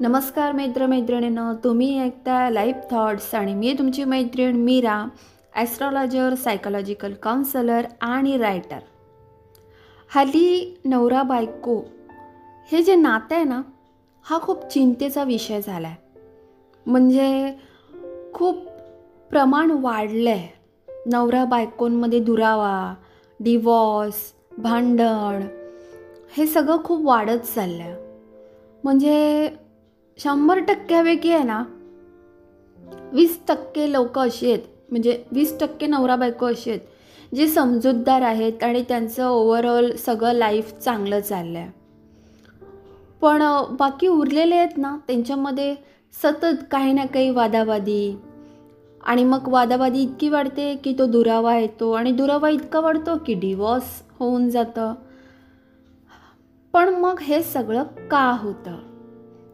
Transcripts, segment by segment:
नमस्कार मित्र मैत्रिणीनं तुम्ही ऐकता लाईफ थॉट्स आणि मी तुमची मैत्रीण मीरा ॲस्ट्रॉलॉजर सायकोलॉजिकल काउन्सलर आणि रायटर हल्ली नवरा बायको हे जे नातं आहे ना हा खूप चिंतेचा विषय झाला आहे म्हणजे खूप प्रमाण वाढलं आहे नवरा बायकोंमध्ये दुरावा डिवॉर्स भांडण हे सगळं खूप वाढत चाललं आहे म्हणजे शंभर टक्क्यापैकी आहे ना वीस टक्के लोक अशी आहेत म्हणजे वीस टक्के नवरा बायको अशी आहेत जे समजूतदार आहेत आणि त्यांचं ओव्हरऑल सगळं लाईफ चांगलं चाललं आहे पण बाकी उरलेले आहेत ना त्यांच्यामध्ये सतत काही ना काही वादावादी आणि मग वादावादी इतकी वाढते की तो दुरावा येतो. आणि दुरावा इतका वाढतो की डिवॉर्स होऊन जातं. पण मग हे सगळं का होतं?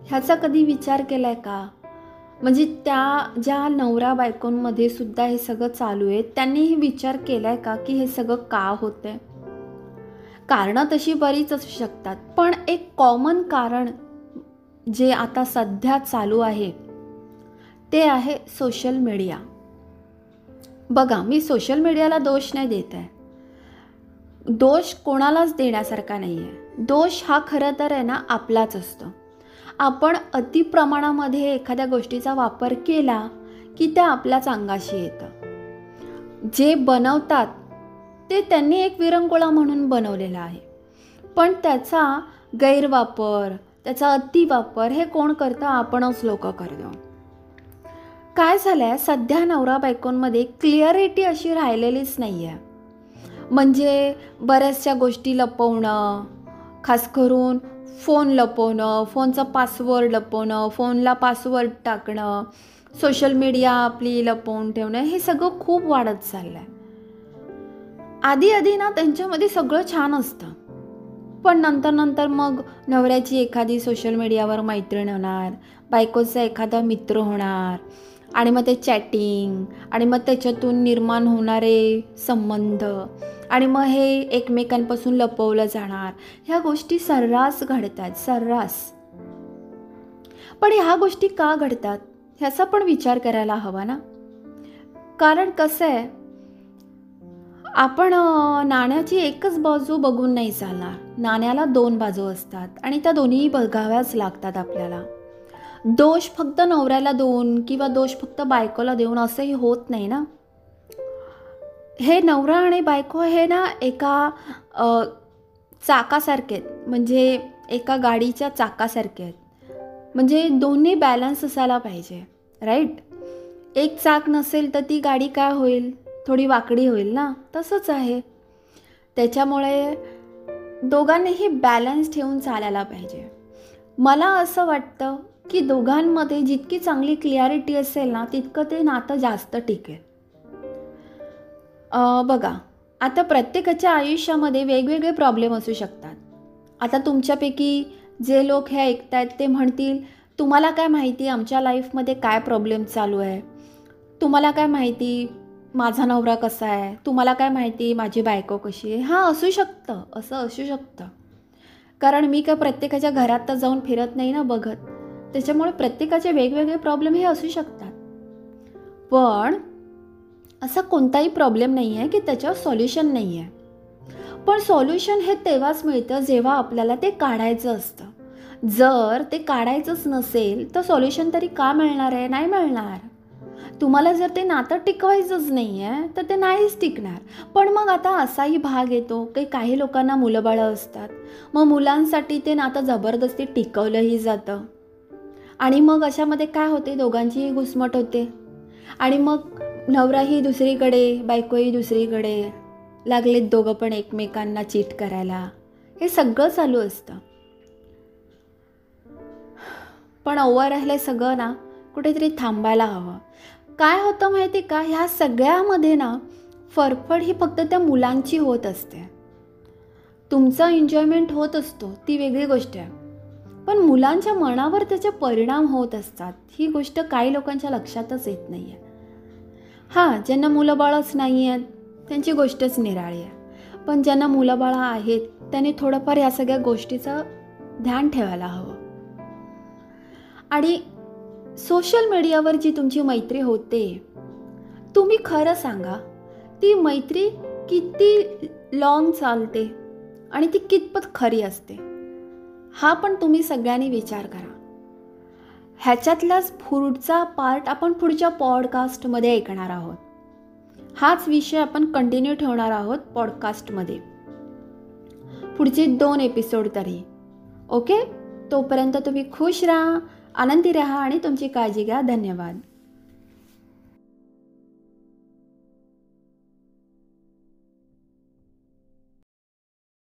ह्याचा कधी विचार केला आहे का? म्हणजे त्या ज्या नवरा बायकोंमध्ये सुद्धा हे सगळं चालू आहे त्यांनीही विचार केला आहे का की हे सगळं का होतं आहे कारणं तशी बरीच असू शकतात पण एक कॉमन कारण जे आता सध्या चालू आहे ते आहे सोशल मीडिया बघा मी सोशल मीडियाला दोष नाही देत आहे. दोष कोणालाच देण्यासारखा नाही आहे. दोष हा खरं तर आहे ना आपलाच असतो. आपण अतिप्रमाणामध्ये एखाद्या गोष्टीचा वापर केला की त्या आपल्याच अंगाशी येतं. जे बनवतात ते त्यांनी एक विरंगुळा म्हणून बनवलेला आहे. पण त्याचा गैरवापर त्याचा अतिवापर हे कोण करतं? आपणच लोक करतो. काय झालं आहे सध्या नवरा बायकोंमध्ये क्लिअरिटी अशी राहिलेलीच नाही आहे म्हणजे बऱ्याचशा गोष्टी लपवणं खास करून फोन लपवणं फोनचा पासवर्ड लपवणं फोनला पासवर्ड टाकणं सोशल मीडिया आपली लपवून ठेवणं हे सगळं खूप वाढत चाललं आहे आधी आधी ना त्यांच्यामध्ये सगळं छान असतं. पण नंतर नंतर मग नवऱ्याची एखादी सोशल मीडियावर मैत्रीण होणार बायकोचा एखादा मित्र होणार आणि मग ते चॅटिंग आणि मग त्याच्यातून निर्माण होणारे संबंध आणि मग हे एकमेकांपासून लपवलं जाणार. ह्या गोष्टी सर्रास घडतात सर्रास. पण ह्या गोष्टी का घडतात ह्याचा पण विचार करायला हवा ना? कारण कसं आहे आपण नाण्याची एकच बाजू बघून नाही चालणार. नाण्याला दोन बाजू असतात आणि त्या दोन्ही बघाव्याच लागतात आपल्याला. दोष फक्त नवऱ्याला देऊन किंवा दोष फक्त बायकोला देऊन असंही होत नाही ना? हे नवरा आणि बायको हे ना एका चाकासारखे आहेत. म्हणजे एका गाडीच्या चाकासारखे आहेत. म्हणजे दोन्ही बॅलन्स असायला पाहिजे राईट? एक चाक नसेल तर ती गाडी काय होईल? थोडी वाकडी होईल ना? तसंच आहे. त्याच्यामुळे दोघांनीही बॅलन्स ठेवून चालायला पाहिजे. मला असं वाटतं की दोघांमध्ये जितकी चांगली क्लिअरिटी असेल ना तितकं ते नातं जास्त टिकेल. बघा आता प्रत्येकाच्या आयुष्यामध्ये वेगवेगळे प्रॉब्लेम असू शकतात. आता तुमच्यापैकी जे लोक हे ऐकत आहेत ते म्हणतील तुम्हाला काय माहिती आमच्या लाईफमध्ये काय प्रॉब्लेम चालू आहे? तुम्हाला काय माहिती माझा नवरा कसा आहे? तुम्हाला काय माहिती माझी बायको कशी आहे? हां असू शकतं असं असू शकतं. कारण मी काय प्रत्येकाच्या घरात तर जाऊन फिरत नाही ना बघत. त्याच्यामुळे प्रत्येकाचे वेगवेगळे प्रॉब्लेम हे असू शकतात. पण असा कोणताही प्रॉब्लेम नाही आहे की त्याच्यावर सॉल्युशन नाही आहे पण सॉल्युशन हे तेव्हाच मिळतं जेव्हा आपल्याला ते काढायचं असतं. जर ते काढायचंच नसेल तर सॉल्युशन तरी का मिळणार आहे? नाही मिळणार. तुम्हाला जर ते नातं टिकवायचंच नाही आहे तर ते नाहीच टिकणार. पण मग आता असाही भाग येतो की काही लोकांना मुलंबाळं असतात. मग मुलांसाठी ते नातं जबरदस्ती टिकवलंही जातं. आणि मग अशामध्ये काय होते? दोघांचीही घुसमट होते. आणि मग नवराही दुसरीकडे बायकोही दुसरीकडे लागलेत दोघं पण एकमेकांना चीट करायला. हे सगळं चालू असतं. पण ओव्हर राहिलं सगळं ना कुठेतरी थांबायला हवं. काय होतं माहिती का? ह्या सगळ्यामध्ये ना फरफड ही फक्त त्या मुलांची होत असते. तुमचा एन्जॉयमेंट होत असतो. ती वेगळी गोष्ट आहे. पण मुलांच्या मनावर त्याचे परिणाम होत असतात. ही गोष्ट काही लोकांच्या लक्षातच येत नाही आहे हां ज्यांना मुलंबाळच नाही आहेत त्यांची गोष्टच निराळी आहे. पण ज्यांना मुलंबाळं आहेत त्यांनी थोडंफार ह्या सगळ्या गोष्टीचं ध्यान ठेवायला हवं. आणि सोशल मीडियावर जी तुमची मैत्री होते तुम्ही खरं सांगा ती मैत्री किती लॉंग चालते आणि ती कितपत खरी असते? हा पण तुम्ही सगळ्यांनी विचार करा. ह्याच्यातलाच पुढचा पार्ट आपण पुढच्या पॉडकास्टमध्ये ऐकणार आहोत. हाच विषय आपण कंटिन्यू ठेवणार आहोत पॉडकास्टमध्ये पुढचे दोन एपिसोड तरी. ओके तोपर्यंत तुम्ही खुश राहा आनंदी राहा आणि तुमची काळजी घ्या. धन्यवाद.